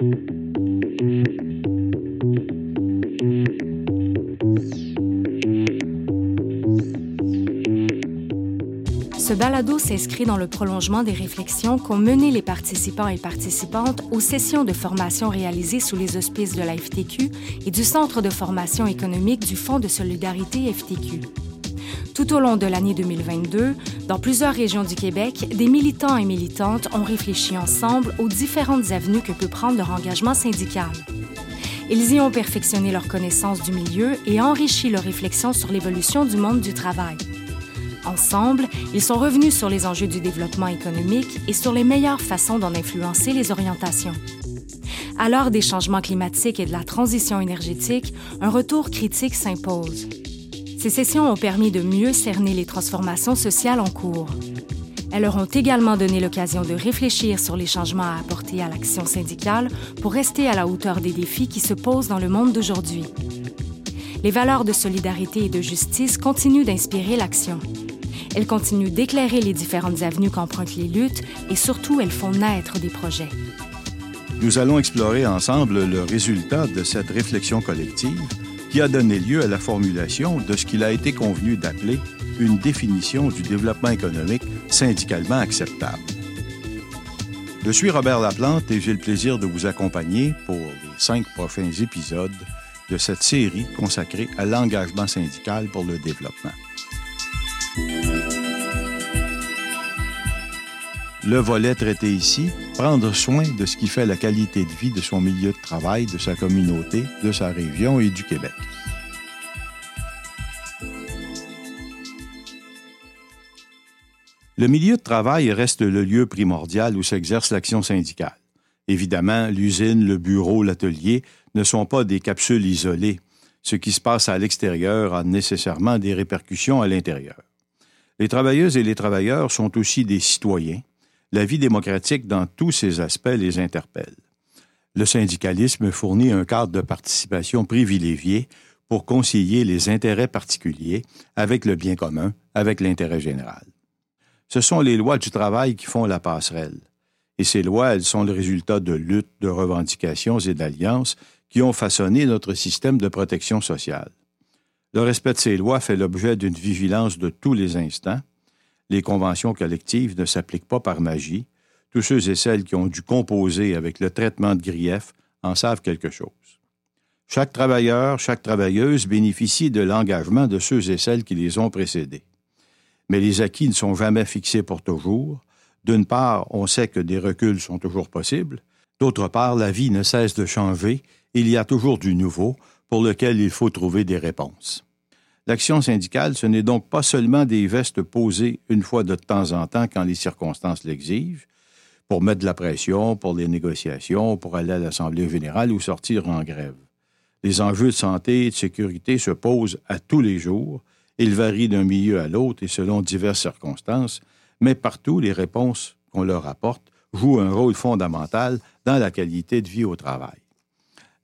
Ce balado s'inscrit dans le prolongement des réflexions qu'ont menées les participants et participantes aux sessions de formation réalisées sous les auspices de la FTQ et du Centre de formation économique du Fonds de solidarité FTQ. Tout au long de l'année 2022, dans plusieurs régions du Québec, des militants et militantes ont réfléchi ensemble aux différentes avenues que peut prendre leur engagement syndical. Ils y ont perfectionné leur connaissance du milieu et enrichi leur réflexion sur l'évolution du monde du travail. Ensemble, ils sont revenus sur les enjeux du développement économique et sur les meilleures façons d'en influencer les orientations. À l'heure des changements climatiques et de la transition énergétique, un retour critique s'impose. Ces sessions ont permis de mieux cerner les transformations sociales en cours. Elles leur ont également donné l'occasion de réfléchir sur les changements à apporter à l'action syndicale pour rester à la hauteur des défis qui se posent dans le monde d'aujourd'hui. Les valeurs de solidarité et de justice continuent d'inspirer l'action. Elles continuent d'éclairer les différentes avenues qu'empruntent les luttes et surtout elles font naître des projets. Nous allons explorer ensemble le résultat de cette réflexion collective qui a donné lieu à la formulation de ce qu'il a été convenu d'appeler une définition du développement économique syndicalement acceptable. Je suis Robert Laplante et j'ai le plaisir de vous accompagner pour les cinq prochains épisodes de cette série consacrée à l'engagement syndical pour le développement. Le volet traité ici, prendre soin de ce qui fait la qualité de vie de son milieu de travail, de sa communauté, de sa région et du Québec. Le milieu de travail reste le lieu primordial où s'exerce l'action syndicale. Évidemment, l'usine, le bureau, l'atelier ne sont pas des capsules isolées. Ce qui se passe à l'extérieur a nécessairement des répercussions à l'intérieur. Les travailleuses et les travailleurs sont aussi des citoyens la vie démocratique dans tous ses aspects les interpelle. Le syndicalisme fournit un cadre de participation privilégié pour concilier les intérêts particuliers avec le bien commun, avec l'intérêt général. Ce sont les lois du travail qui font la passerelle. Et ces lois, elles sont le résultat de luttes, de revendications et d'alliances qui ont façonné notre système de protection sociale. Le respect de ces lois fait l'objet d'une vigilance de tous les instants, les conventions collectives ne s'appliquent pas par magie. Tous ceux et celles qui ont dû composer avec le traitement de grief en savent quelque chose. Chaque travailleur, chaque travailleuse bénéficie de l'engagement de ceux et celles qui les ont précédés. Mais les acquis ne sont jamais fixés pour toujours. D'une part, on sait que des reculs sont toujours possibles. D'autre part, la vie ne cesse de changer. Il y a toujours du nouveau pour lequel il faut trouver des réponses. L'action syndicale, ce n'est donc pas seulement des vestes posées une fois de temps en temps quand les circonstances l'exigent, pour mettre de la pression, pour les négociations, pour aller à l'Assemblée générale ou sortir en grève. Les enjeux de santé et de sécurité se posent à tous les jours. Ils varient d'un milieu à l'autre et selon diverses circonstances, mais partout, les réponses qu'on leur apporte jouent un rôle fondamental dans la qualité de vie au travail.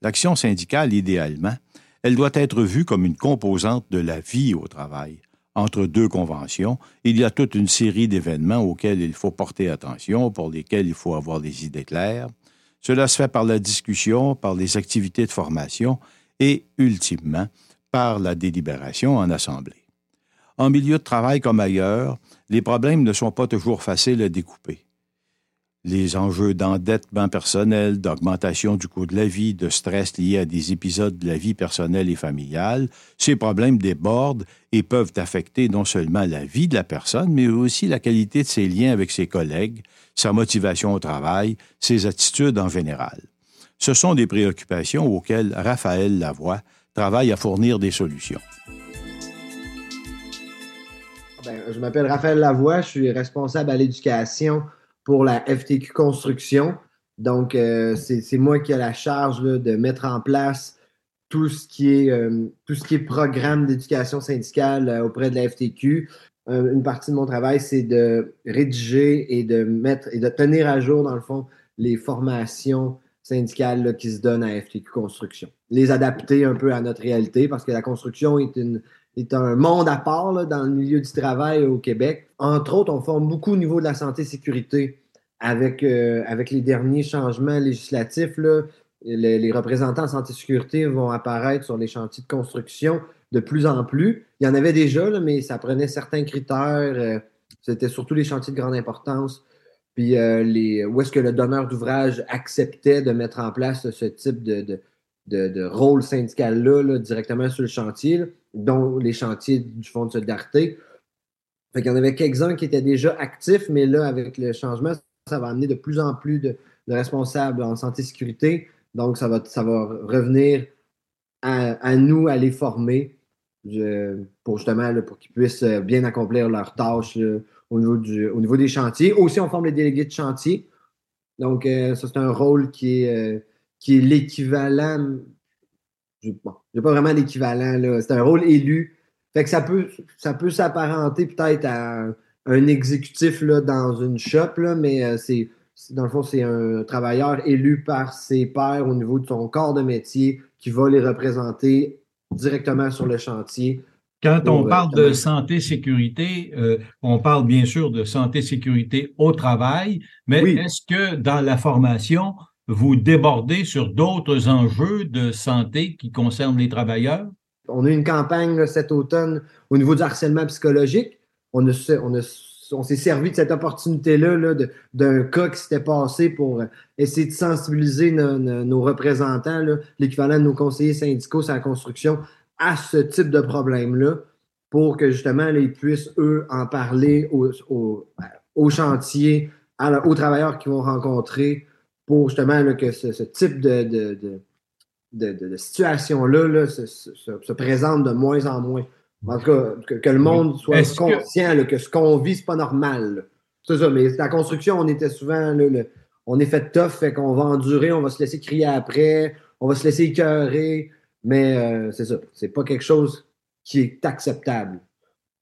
L'action syndicale, idéalement, elle doit être vue comme une composante de la vie au travail. Entre deux conventions, il y a toute une série d'événements auxquels il faut porter attention, pour lesquels il faut avoir des idées claires. Cela se fait par la discussion, par les activités de formation et, ultimement, par la délibération en assemblée. En milieu de travail comme ailleurs, les problèmes ne sont pas toujours faciles à découper les enjeux d'endettement personnel, d'augmentation du coût de la vie, de stress liés à des épisodes de la vie personnelle et familiale, ces problèmes débordent et peuvent affecter non seulement la vie de la personne, mais aussi la qualité de ses liens avec ses collègues, sa motivation au travail, ses attitudes en général. Ce sont des préoccupations auxquelles Raphaël Lavoie travaille à fournir des solutions. Ben, je m'appelle Raphaël Lavoie, je suis responsable à l'éducation pour la FTQ Construction. Donc, euh, c'est moi qui ai la charge de mettre en place tout ce qui est, euh, tout ce qui est programme d'éducation syndicale euh, auprès de la FTQ. une partie de mon travail, c'est de rédiger et de mettre et de tenir à jour, dans le fond, les formations syndicales qui se donnent à FTQ Construction. Les adapter un peu à notre réalité parce que la construction est, une, est un monde à part dans le milieu du travail au Québec. Entre autres, on forme beaucoup au niveau de la santé-sécurité avec, euh, avec les derniers changements législatifs, là, les, représentants en santé-sécurité vont apparaître sur les chantiers de construction de plus en plus. Il y en avait déjà, là, mais ça prenait certains critères. Euh, c'était surtout les chantiers de grande importance. Puis euh, les, où est-ce que le donneur d'ouvrage acceptait de mettre en place ce type de, de, rôle syndical-là directement sur le chantier, dont les chantiers du Fonds de solidarité. Fait qu'il y en avait quelques-uns qui étaient déjà actifs, mais là, avec le changement, ça va amener de plus en plus de, responsables en santé-sécurité. Donc, ça va, ça va revenir à, nous à les former pour justement pour qu'ils puissent bien accomplir leurs tâches au, niveau du, au niveau des chantiers. Aussi, on forme les délégués de chantier. Donc, euh, ça, c'est un rôle qui est, euh, qui est l'équivalent. Bon, il pas vraiment l'équivalent. C'est un rôle élu. Fait que ça peut, ça peut s'apparenter peut-être à un exécutif là, dans une shop, là, mais euh, c'est dans le fond, c'est un travailleur élu par ses pairs au niveau de son corps de métier qui va les représenter directement sur le chantier. Quand on euh, parle de santé-sécurité, euh, on parle bien sûr de santé-sécurité au travail, mais est-ce que dans la formation, vous débordez sur d'autres enjeux de santé qui concernent les travailleurs? On a eu une campagne cet automne au niveau du harcèlement psychologique on, s'est servi de cette opportunité-là d'un cas qui s'était passé pour essayer de sensibiliser nos, représentants, l'équivalent de nos conseillers syndicaux sur la construction, à ce type de problème-là, pour que justement ils puissent, eux, en parler au, chantier, aux travailleurs qu'ils vont rencontrer, pour justement que ce, type de, de, situation-là se, présente de moins en moins. En tout cas, que, le monde soit conscient que... ce qu'on vit, c'est pas normal. C'est ça, mais la construction, on était souvent, on est fait tough, fait qu'on va endurer, on va se laisser crier après, on va se laisser écœurer, mais euh, c'est ça, c'est pas quelque chose qui est acceptable.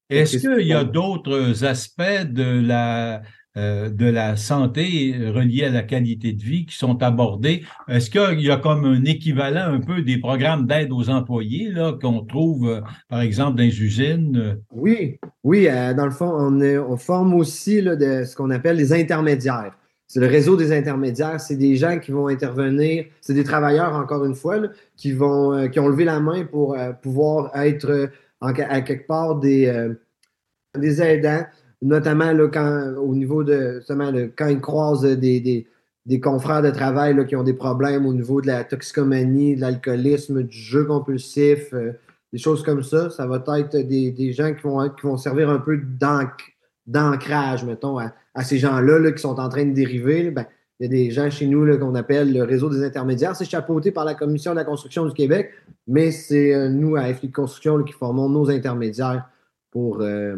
Est-ce qu'il y a d'autres aspects de la euh, de la santé reliée à la qualité de vie qui sont abordés. Est-ce qu'il y a comme un équivalent un peu des programmes d'aide aux employés là qu'on trouve, euh, par exemple, dans les usines? Oui, oui. Euh, dans le fond, on, forme aussi de ce qu'on appelle les intermédiaires. C'est le réseau des intermédiaires. C'est des gens qui vont intervenir. C'est des travailleurs, encore une fois, qui, vont, qui ont levé la main pour pouvoir être à quelque part des, des aidants notamment là, quand, au niveau de quand ils croisent des, des, confrères de travail qui ont des problèmes au niveau de la toxicomanie, de l'alcoolisme, du jeu compulsif, euh, des choses comme ça. Ça va être des, gens qui vont, qui vont servir un peu d'ancrage, mettons, à, ces gens-là qui sont en train de dériver. Ben, il y a des gens chez nous qu'on appelle le réseau des intermédiaires. C'est chapeauté par la Commission de la construction du Québec, mais c'est euh, nous, à FI Construction, qui formons nos intermédiaires pour, euh,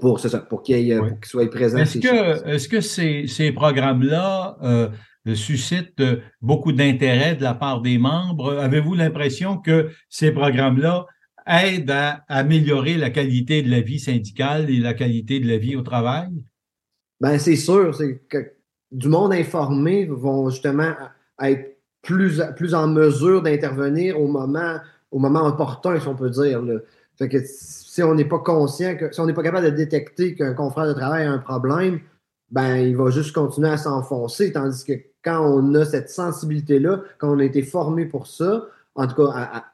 pour, ça, pour qu'ils soient présents. Est-ce que, est que ces, ces programmes-là euh, suscitent euh, beaucoup d'intérêt de la part des membres? Avez-vous l'impression que ces programmes-là aident à améliorer la qualité de la vie syndicale et la qualité de la vie au travail? Ben, c'est sûr. C'est que du monde informé vont justement être plus, plus en mesure d'intervenir au moment, au moment opportun, si on peut dire. Fait que si on n'est pas conscient, si on n'est pas capable de détecter qu'un confrère de travail a un problème, ben il va juste continuer à s'enfoncer. Tandis que quand on a cette sensibilité-là, quand on a été formé pour ça, en tout cas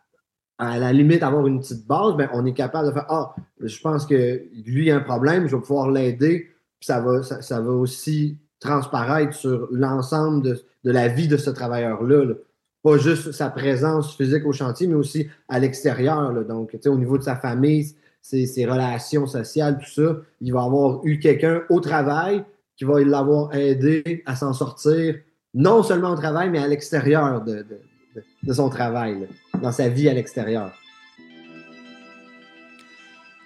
à, la limite avoir une petite base, ben, on est capable de faire Ah, je pense que lui a un problème, je vais pouvoir l'aider. Ça va, ça, va aussi transparaître sur l'ensemble de, de, la vie de ce travailleur-là. là pas juste sa présence physique au chantier, mais aussi à l'extérieur. Donc, au niveau de sa famille, ses, relations sociales, tout ça, il va avoir eu quelqu'un au travail qui va l'avoir aidé à s'en sortir, non seulement au travail, mais à l'extérieur de, de, son travail, dans sa vie à l'extérieur.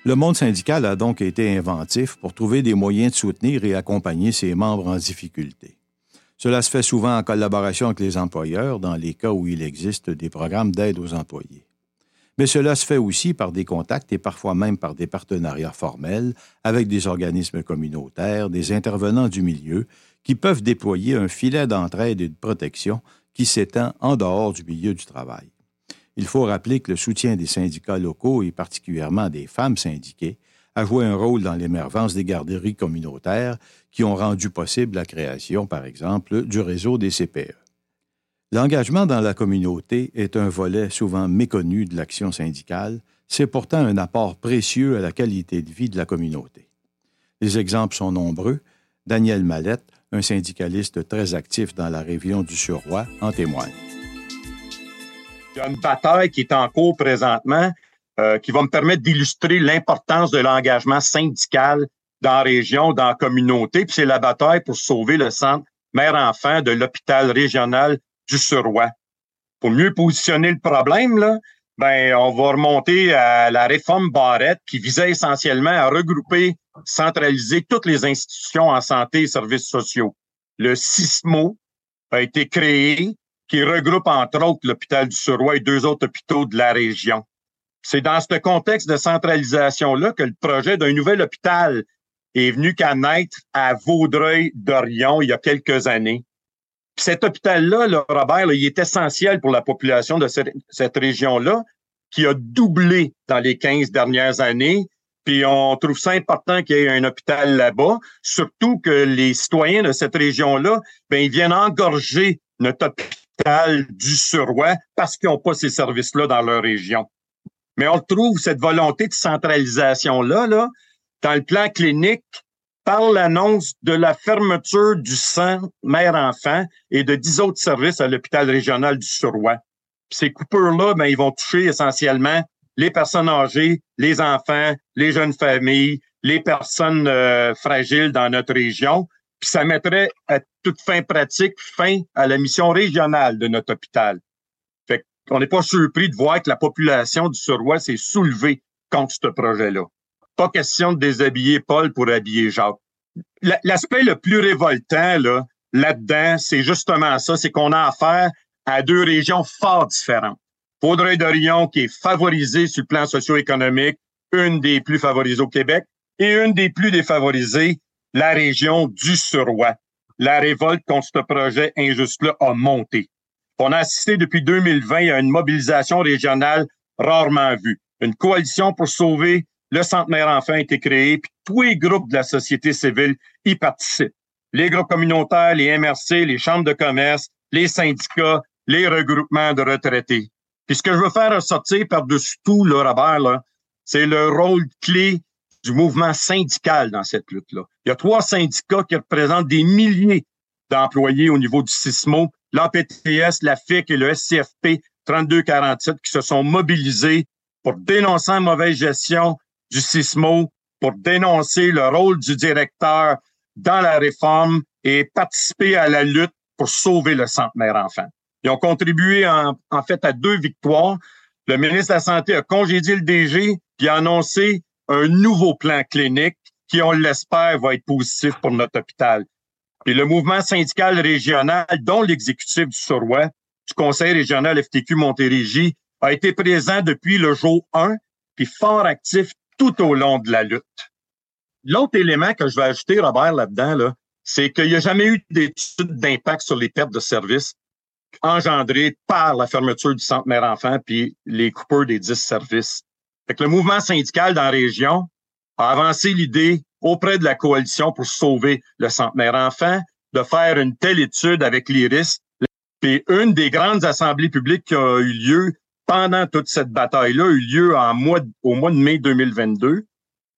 Le monde syndical a donc été inventif pour trouver des moyens de soutenir et accompagner ses membres en difficulté. Cela se fait souvent en collaboration avec les employeurs dans les cas où il existe des programmes d'aide aux employés. Mais cela se fait aussi par des contacts et parfois même par des partenariats formels avec des organismes communautaires, des intervenants du milieu qui peuvent déployer un filet d'entraide et de protection qui s'étend en dehors du milieu du travail. Il faut rappeler que le soutien des syndicats locaux et particulièrement des femmes syndiquées a joué un rôle dans l'émergence des garderies communautaires qui ont rendu possible la création, par exemple, du réseau des CPE. L'engagement dans la communauté est un volet souvent méconnu de l'action syndicale, c'est pourtant un apport précieux à la qualité de vie de la communauté. Les exemples sont nombreux. Daniel Mallette, un syndicaliste très actif dans la région du Surroi, en témoigne. Il y a une bataille qui est en cours présentement euh, qui va me permettre d'illustrer l'importance de l'engagement syndical dans la région, dans la communauté. Puis c'est la bataille pour sauver le centre mère-enfant de l'hôpital régional du Surroi. Pour mieux positionner le problème, là, ben, on va remonter à la réforme Barrette qui visait essentiellement à regrouper, centraliser toutes les institutions en santé et services sociaux. Le CISMO a été créé, qui regroupe entre autres l'hôpital du Surroi et deux autres hôpitaux de la région. C'est dans ce contexte de centralisation-là que le projet d'un nouvel hôpital est venu qu'à naître à Vaudreuil-Dorion il y a quelques années. Cet hôpital-là, Robert, il est essentiel pour la population de cette, cette région-là, qui a doublé dans les 15 dernières années. Puis on trouve ça important qu'il y ait un hôpital là-bas, surtout que les citoyens de cette région-là, ben, ils viennent engorger notre hôpital du Surroi parce qu'ils n'ont pas ces services-là dans leur région. Mais on trouve cette volonté de centralisation-là, là, dans le plan clinique, par l'annonce de la fermeture du centre mère-enfant et de dix autres services à l'hôpital régional du Surroi. ces coupures-là, ben, ils vont toucher essentiellement les personnes âgées, les enfants, les jeunes familles, les personnes euh, fragiles dans notre région. Puis ça mettrait à toute fin pratique fin à la mission régionale de notre hôpital on n'est pas surpris de voir que la population du Surroi s'est soulevée contre ce projet-là. Pas question de déshabiller Paul pour habiller Jacques. L'aspect le plus révoltant là, là-dedans, c'est justement ça, c'est qu'on a affaire à deux régions fort différentes. Vaudreuil-Dorion, qui est favorisée sur le plan socio-économique, une des plus favorisées au Québec, et une des plus défavorisées, la région du Surroi. La révolte contre ce projet injuste-là a monté. On a assisté depuis 2020 à une mobilisation régionale rarement vue. Une coalition pour sauver le Centre Mère Enfant a été créée, puis tous les groupes de la société civile y participent. Les groupes communautaires, les MRC, les chambres de commerce, les syndicats, les regroupements de retraités. Puis ce que je veux faire ressortir par-dessus tout, le Robert, c'est le rôle clé du mouvement syndical dans cette lutte-là. Il y a trois syndicats qui représentent des milliers d'employés au niveau du CISMO l'APTS, la FIC et le SCFP 3247 qui se sont mobilisés pour dénoncer la mauvaise gestion du CISMO, pour dénoncer le rôle du directeur dans la réforme et participer à la lutte pour sauver le centre mère-enfant. Ils ont contribué en, en, fait à deux victoires. Le ministre de la Santé a congédié le DG puis a annoncé un nouveau plan clinique qui, on l'espère, va être positif pour notre hôpital. Et le mouvement syndical régional, dont l'exécutif du Surroi, du Conseil régional FTQ Montérégie, a été présent depuis le jour 1, puis fort actif tout au long de la lutte. L'autre élément que je vais ajouter, Robert, là-dedans, là, c'est qu'il n'y a jamais eu d'étude d'impact sur les pertes de services engendrées par la fermeture du centre mère-enfant puis les coupures des dix services. Le mouvement syndical dans la région a avancé l'idée auprès de la coalition pour sauver le centenaire enfant, de faire une telle étude avec l'IRIS. Puis une des grandes assemblées publiques qui a eu lieu pendant toute cette bataille-là a eu lieu en mois, au mois de mai 2022,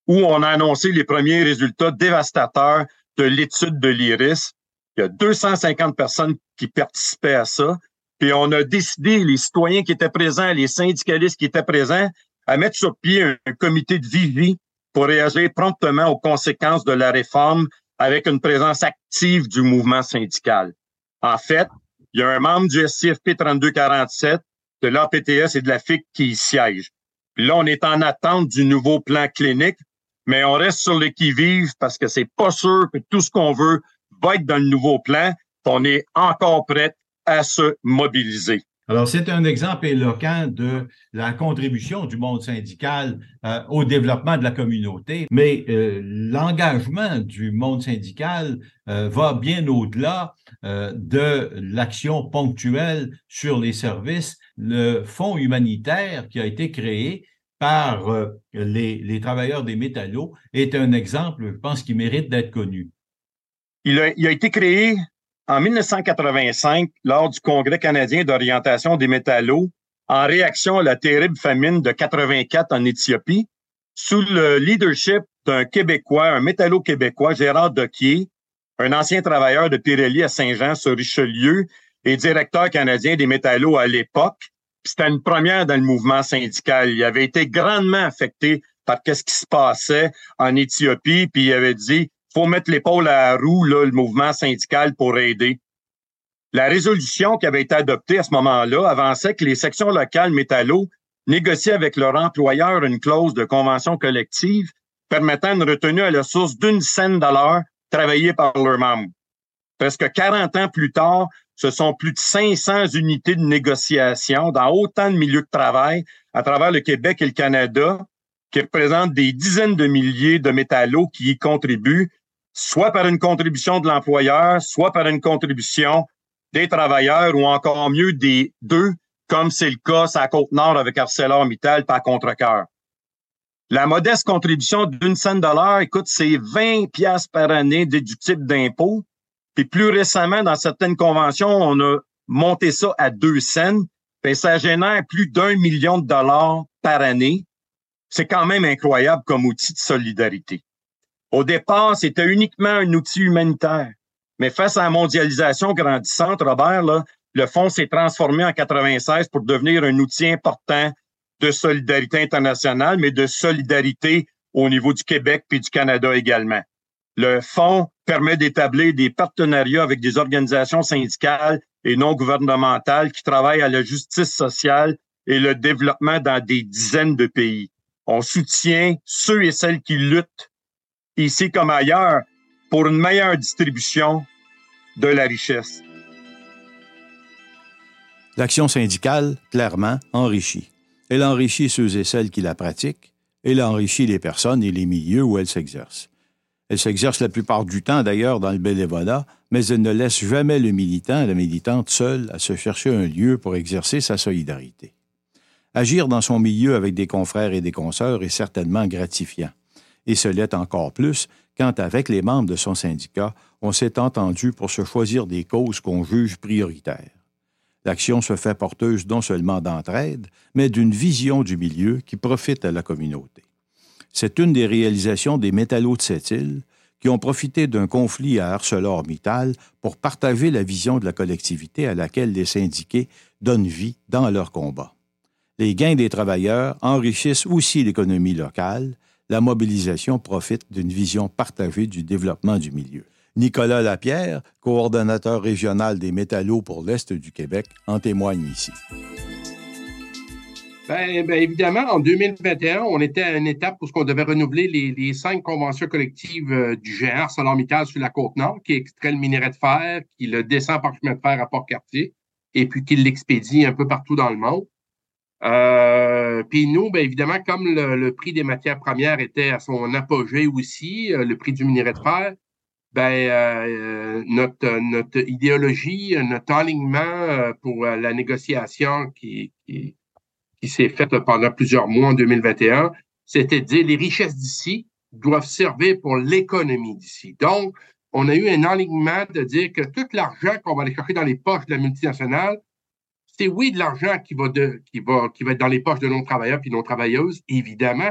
où on a annoncé les premiers résultats dévastateurs de l'étude de l'IRIS. Il y a 250 personnes qui participaient à ça. Puis on a décidé, les citoyens qui étaient présents, les syndicalistes qui étaient présents, à mettre sur pied un, un comité de vivi pour réagir promptement aux conséquences de la réforme avec une présence active du mouvement syndical. En fait, il y a un membre du SCFP 3247, de l'APTS et de la FIC qui y siège. Puis là, on est en attente du nouveau plan clinique, mais on reste sur le qui-vive parce que c'est pas sûr que tout ce qu'on veut va être dans le nouveau plan. On est encore prêt à se mobiliser. Alors, c'est un exemple éloquent de la contribution du monde syndical euh, au développement de la communauté, mais euh, l'engagement du monde syndical euh, va bien au-delà de l'action ponctuelle sur les services. Le fonds humanitaire qui a été créé par les, travailleurs des métallos est un exemple, je pense, qui mérite d'être connu. Il a, été créé en 1985 lors du Congrès canadien d'orientation des métallos en réaction à la terrible famine de 84 en Éthiopie, sous le leadership d'un Québécois, un métallo québécois, Gérard Doquier, un ancien travailleur de Pirelli à Saint-Jean sur Richelieu et directeur canadien des métallos à l'époque. C'était une première dans le mouvement syndical. Il avait été grandement affecté par ce qui se passait en Éthiopie, puis il avait dit faut mettre l'épaule à la roue, là, le mouvement syndical pour aider. La résolution qui avait été adoptée à ce moment-là avançait que les sections locales métallos négocient avec leur employeur une clause de convention collective permettant une retenue à la source d'une scène de l'heure travaillée par leurs membres. Presque 40 ans plus tard, ce sont plus de 500 unités de négociation dans autant de milieux de travail à travers le Québec et le Canada qui représentent des dizaines de milliers de métallos qui y contribuent, soit par une contribution de l'employeur, soit par une contribution des travailleurs ou encore mieux des deux, comme c'est le cas à Côte-Nord avec ArcelorMittal par contre-cœur. La modeste contribution d'une de l'heure, écoute, c'est 20 pièces par année déductibles d'impôts. Puis plus récemment, dans certaines conventions, on a monté ça à deux cents. Puis ça génère plus d'un million de dollars par année. C'est quand même incroyable comme outil de solidarité. Au départ, c'était uniquement un outil humanitaire. Mais face à la mondialisation grandissante, Robert, là, le fonds s'est transformé en 96 pour devenir un outil important de solidarité internationale, mais de solidarité au niveau du Québec puis du Canada également. Le fonds permet d'établir des partenariats avec des organisations syndicales et non gouvernementales qui travaillent à la justice sociale et le développement dans des dizaines de pays. On soutient ceux et celles qui luttent, ici comme ailleurs, pour une meilleure distribution de la richesse. L'action syndicale, clairement, enrichit. Elle enrichit ceux et celles qui la pratiquent, elle enrichit les personnes et les milieux où elle s'exerce. Elle s'exerce la plupart du temps d'ailleurs dans le bénévolat, mais elle ne laisse jamais le militant, la militante seule, à se chercher un lieu pour exercer sa solidarité. Agir dans son milieu avec des confrères et des consoeurs est certainement gratifiant. Et ce l'est encore plus quand, avec les membres de son syndicat, on s'est entendu pour se choisir des causes qu'on juge prioritaires. L'action se fait porteuse non seulement d'entraide, mais d'une vision du milieu qui profite à la communauté. C'est une des réalisations des métallos de cette île qui ont profité d'un conflit à ArcelorMittal pour partager la vision de la collectivité à laquelle les syndiqués donnent vie dans leur combat. Les gains des travailleurs enrichissent aussi l'économie locale. La mobilisation profite d'une vision partagée du développement du milieu. Nicolas Lapierre, coordonnateur régional des métallos pour l'Est du Québec, en témoigne ici. Bien, ben, évidemment, en 2021, on était à une étape où on devait renouveler les, cinq conventions collectives euh, du géant ArcelorMittal sur la Côte-Nord, qui extrait le minerai de fer, qui le descend par chemin de fer à Port-Cartier, et puis qui l'expédie un peu partout dans le monde. Euh, puis nous, bien évidemment, comme le, prix des matières premières était à son apogée aussi, euh, le prix du minerai de fer, ben, notre, notre idéologie, notre alignement pour la négociation qui, qui, qui s'est faite pendant plusieurs mois en 2021, c'était de dire les richesses d'ici doivent servir pour l'économie d'ici. Donc, on a eu un alignement de dire que tout l'argent qu'on va aller chercher dans les poches de la multinationale, c'est oui de l'argent qui va, qui, va, qui va être dans les poches de nos travailleurs et nos travailleuses, évidemment,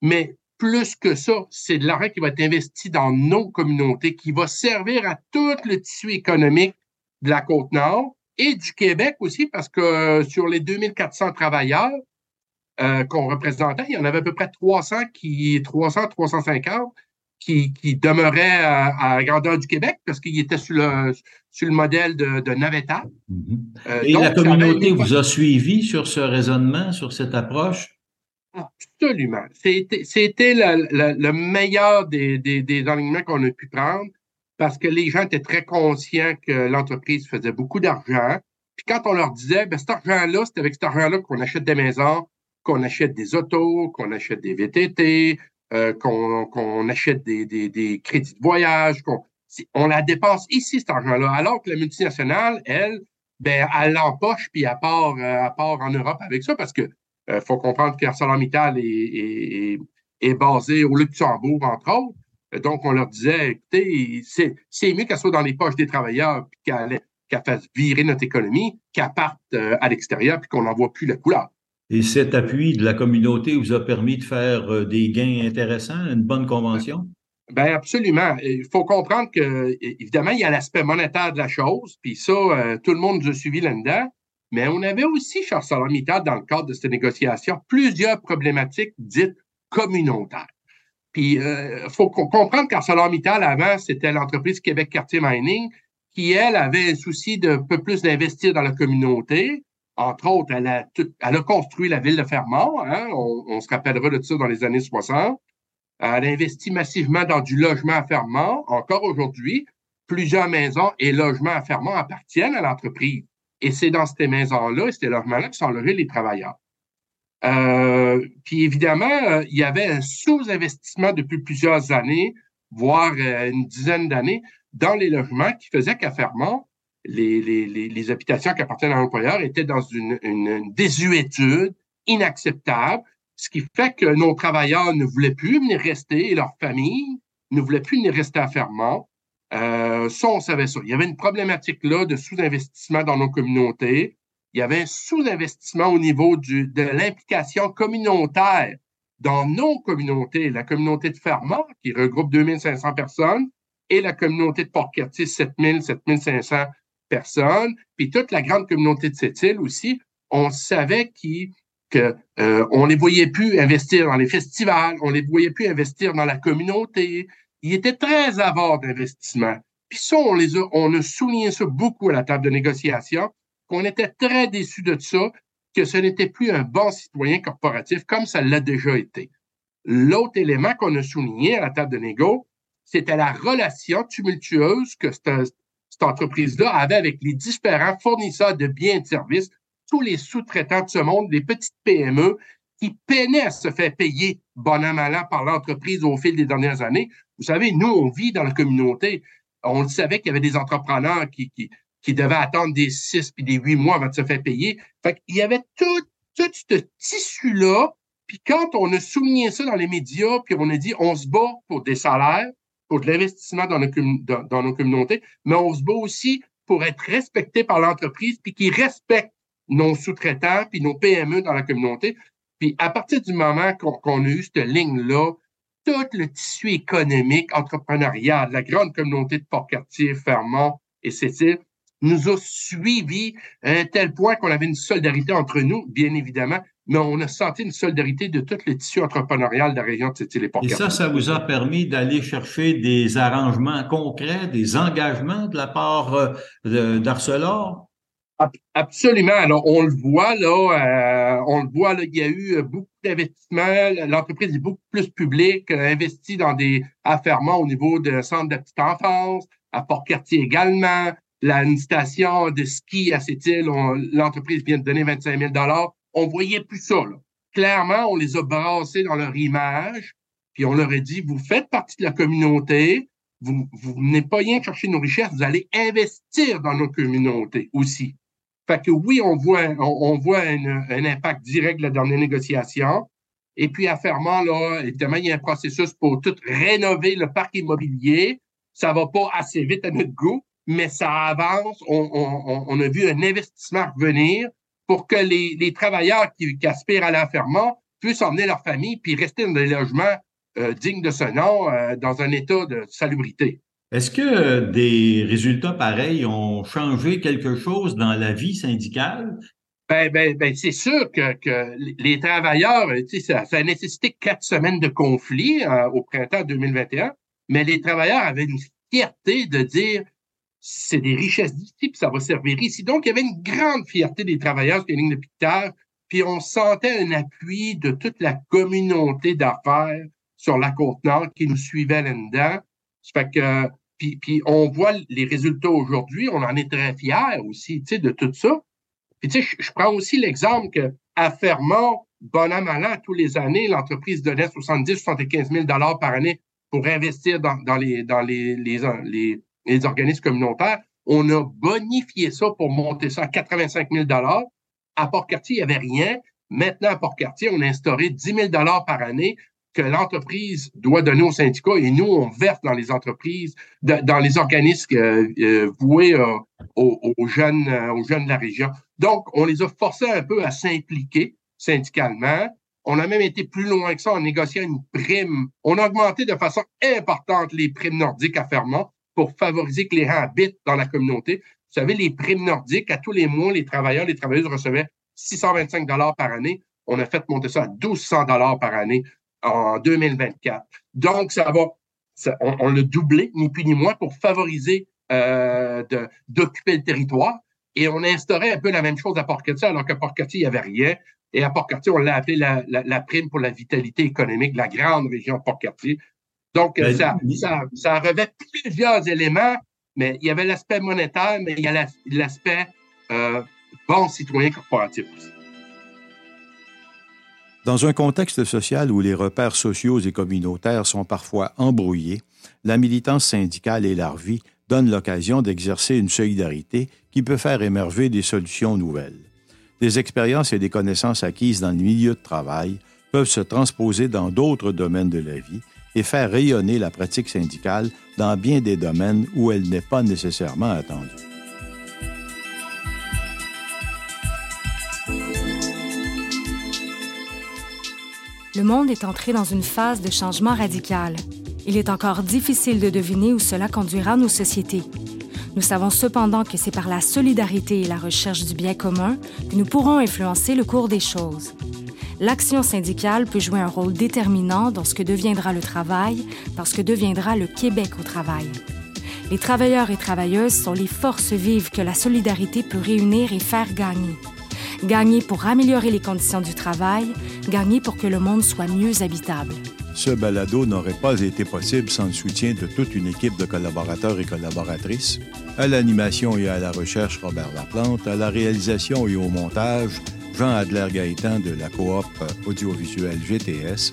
mais plus que ça, c'est de l'argent qui va être investi dans nos communautés, qui va servir à tout le tissu économique de la Côte-Nord et du Québec aussi, parce que euh, sur les 2400 travailleurs euh, qu'on représentait, il y en avait à peu près 300 qui, 300, 350 qui, qui demeuraient à, la grandeur du Québec parce qu'ils étaient sur le, sur le modèle de, de Navetta. Mm-hmm. Euh, et la communauté vous a suivi sur ce raisonnement, sur cette approche? Absolument. C'était le meilleur des, des, des alignements qu'on a pu prendre parce que les gens étaient très conscients que l'entreprise faisait beaucoup d'argent. Puis quand on leur disait, ben, cet argent-là, c'est avec cet argent-là qu'on achète des maisons, qu'on achète des autos, qu'on achète des VTT, euh, qu'on achète des, crédits de voyage, qu'on on la dépense ici, cet argent-là. Alors que la multinationale, elle, ben, elle l'empoche puis elle part, euh, elle part en Europe avec ça parce que Il faut comprendre qu'ArcelorMittal est, est, est, basé au Luxembourg, entre autres. Donc, on leur disait, écoutez, c'est mieux qu'elle soit dans les poches des travailleurs puis qu'elle fasse virer notre économie, qu'elle parte euh, à l'extérieur puis qu'on n'en voit plus la couleur. Et cet appui de la communauté vous a permis de faire euh, des gains intéressants, une bonne convention? Ben absolument. Il faut comprendre que, évidemment, il y a l'aspect monétaire de la chose, puis ça, euh, tout le monde nous a suivi là-dedans. Mais on avait aussi, chez ArcelorMittal, dans le cadre de cette négociation, plusieurs problématiques dites communautaires. Puis, il euh, faut comprendre qu'ArcelorMittal, avant, c'était l'entreprise Québec Quartier Mining, qui, elle, avait un souci d'un peu plus d'investir dans la communauté. Entre autres, elle a, construit la ville de Fermont. Hein? On, se rappellera de ça dans les années 60. Elle a investi massivement dans du logement à Fermont. Encore aujourd'hui, plusieurs maisons et logements à Fermont appartiennent à l'entreprise. Et c'est dans ces maisons-là et ces logements-là que sont logés les travailleurs. Euh, puis évidemment, euh, il y avait un sous-investissement depuis plusieurs années, voire euh, une dizaine d'années, dans les logements qui faisait qu'à Fermont, les, les, les, habitations qui appartiennent à l'employeur étaient dans une, une, désuétude inacceptable, ce qui fait que nos travailleurs ne voulaient plus venir rester et leurs familles ne voulaient plus venir rester à Fermont. Euh, ça, on savait ça. Il y avait une problématique là de sous-investissement dans nos communautés il y avait un sous-investissement au niveau du, de l'implication communautaire dans nos communautés, la communauté de Fermont, qui regroupe 2500 personnes, et la communauté de Port-Cartier, 7000, 7500 personnes, puis toute la grande communauté de cette île aussi, on savait qu'ils que euh, on les voyait plus investir dans les festivals, on les voyait plus investir dans la communauté. Ils étaient très avares d'investissement. Puis ça, on les a, on a souligné ça beaucoup à la table de négociation on était très déçus de ça, que ce n'était plus un bon citoyen corporatif comme ça l'a déjà été. L'autre élément qu'on a souligné à la table de négo, c'était la relation tumultueuse que cette, entreprise-là avait avec les différents fournisseurs de biens et de services, tous les sous-traitants de ce monde, les petites PME qui peinaient à se faire payer bon an, mal an par l'entreprise au fil des dernières années. Vous savez, nous, on vit dans la communauté. On savait qu'il y avait des entrepreneurs qui, qui, qui devait attendre des six puis des huit mois avant de se faire payer. Fait qu'il y avait tout, tout ce tissu-là. Puis quand on a souligné ça dans les médias, puis on a dit on se bat pour des salaires, pour de l'investissement dans, dans, nos communautés, mais on se bat aussi pour être respecté par l'entreprise, puis qui respecte nos sous-traitants, puis nos PME dans la communauté. Puis à partir du moment qu'on a eu cette ligne-là, tout le tissu économique, entrepreneurial, la grande communauté de Port-Cartier, Fermont et Cécile, nous a suivis à un tel point qu'on avait une solidarité entre nous, bien évidemment, mais on a senti une solidarité de tout le tissu entrepreneurial de la région de cette île Et ça, ça vous a permis d'aller chercher des arrangements concrets, des engagements de la part euh, d'Arcelor? Absolument. Alors, on le voit là, euh, on le voit là, il y a eu beaucoup d'investissements. L'entreprise est beaucoup plus publique, a investi dans des affairements au niveau de centres de petite enfance, à Port-Cartier également la, une station de ski à cette île, l'entreprise vient de donner 25 000 On voyait plus ça. Là. Clairement, on les a brassés dans leur image, puis on leur a dit, vous faites partie de la communauté, vous, vous n'êtes pas rien chercher nos richesses, vous allez investir dans nos communautés aussi. Fait que oui, on voit, on, voit un, impact direct de la dernière négociation. Et puis, à là, évidemment, il y a un processus pour tout rénover le parc immobilier. Ça va pas assez vite à notre goût, mais ça avance. On, a vu un investissement revenir pour que les, travailleurs qui, aspirent à l'enfermement puissent emmener leur famille puis rester dans des logements euh, dignes de ce nom, euh, dans un état de salubrité. Est-ce que des résultats pareils ont changé quelque chose dans la vie syndicale? Ben, ben, ben c'est sûr que, les travailleurs, ça, ça a nécessité quatre semaines de conflit euh, au printemps 2021, mais les travailleurs avaient une fierté de dire c'est des richesses d'ici, puis ça va servir ici. Donc, il y avait une grande fierté des travailleurs sur les lignes de piquetage, puis on sentait un appui de toute la communauté d'affaires sur la Côte-Nord qui nous suivait là-dedans. fait que, puis, puis on voit les résultats aujourd'hui, on en est très fiers aussi, tu sais, de tout ça. Puis, tu sais, je, prends aussi l'exemple que à Fermont, bon an, mal an, tous les années, l'entreprise donnait 70, 75 000 dollars par année pour investir dans, dans les, dans les, les, les les organismes communautaires, on a bonifié ça pour monter ça à 85 000 À Port-Cartier, il n'y avait rien, Maintenant, à Port-Cartier, on a instauré 10 000 par année que l'entreprise doit donner aux syndicats et nous, on verse dans les entreprises, dans les organismes euh, euh, voués euh, aux, jeunes, aux jeunes de la région. Donc, on les a forcés un peu à s'impliquer syndicalement. On a même été plus loin que ça en négociant une prime. On a augmenté de façon importante les primes nordiques à Fermont pour favoriser que les gens habitent dans la communauté. Vous savez, les primes nordiques, à tous les mois, les travailleurs, les travailleuses recevaient 625 dollars par année. On a fait monter ça à 1200 dollars par année en 2024. Donc, ça va, on, l'a doublé, ni plus ni moins, pour favoriser euh, d'occuper le territoire. Et on a instauré un peu la même chose à Port-Cartier, alors qu'à Port-Cartier, il n'y avait rien. Et à Port-Cartier, on l'a appelé la, prime pour la vitalité économique de la grande région Port-Cartier. Donc, ben, ça, ça, ça revêt plusieurs éléments, mais il y avait l'aspect monétaire, mais il y a l'aspect euh, bon citoyen corporatif aussi. Dans un contexte social où les repères sociaux et communautaires sont parfois embrouillés, la militance syndicale élargie donne l'occasion d'exercer une solidarité qui peut faire émerger des solutions nouvelles. Des expériences et des connaissances acquises dans le milieu de travail peuvent se transposer dans d'autres domaines de la vie et faire rayonner la pratique syndicale dans bien des domaines où elle n'est pas nécessairement attendue. Le monde est entré dans une phase de changement radical. Il est encore difficile de deviner où cela conduira nos sociétés. Nous savons cependant que c'est par la solidarité et la recherche du bien commun que nous pourrons influencer le cours des choses. L'action syndicale peut jouer un rôle déterminant dans ce que deviendra le travail, dans ce que deviendra le Québec au travail. Les travailleurs et travailleuses sont les forces vives que la solidarité peut réunir et faire gagner. Gagner pour améliorer les conditions du travail, gagner pour que le monde soit mieux habitable. Ce balado n'aurait pas été possible sans le soutien de toute une équipe de collaborateurs et collaboratrices. À l'animation et à la recherche, Robert Laplante, à la réalisation et au montage, Jean Adler-Gaëtan de la coop audiovisuelle GTS,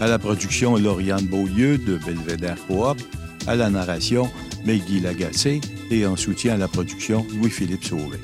à la production, Lauriane Beaulieu de Belvédère Coop, à la narration, Maggie Lagacé et en soutien à la production, Louis-Philippe Sauvé.